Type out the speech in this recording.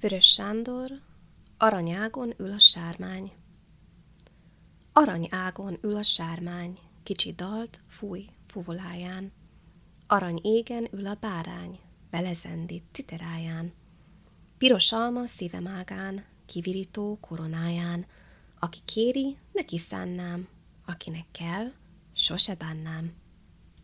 Vörös Sándor, aranyágon ül a sármány. Aranyágon ül a sármány, kicsi dalt fúj fuvoláján. Arany égen ül a bárány, belezendít citeráján. Piros alma szívemágán, kivirító koronáján, aki kéri, neki szánnám, akinek kell, sose bánnám.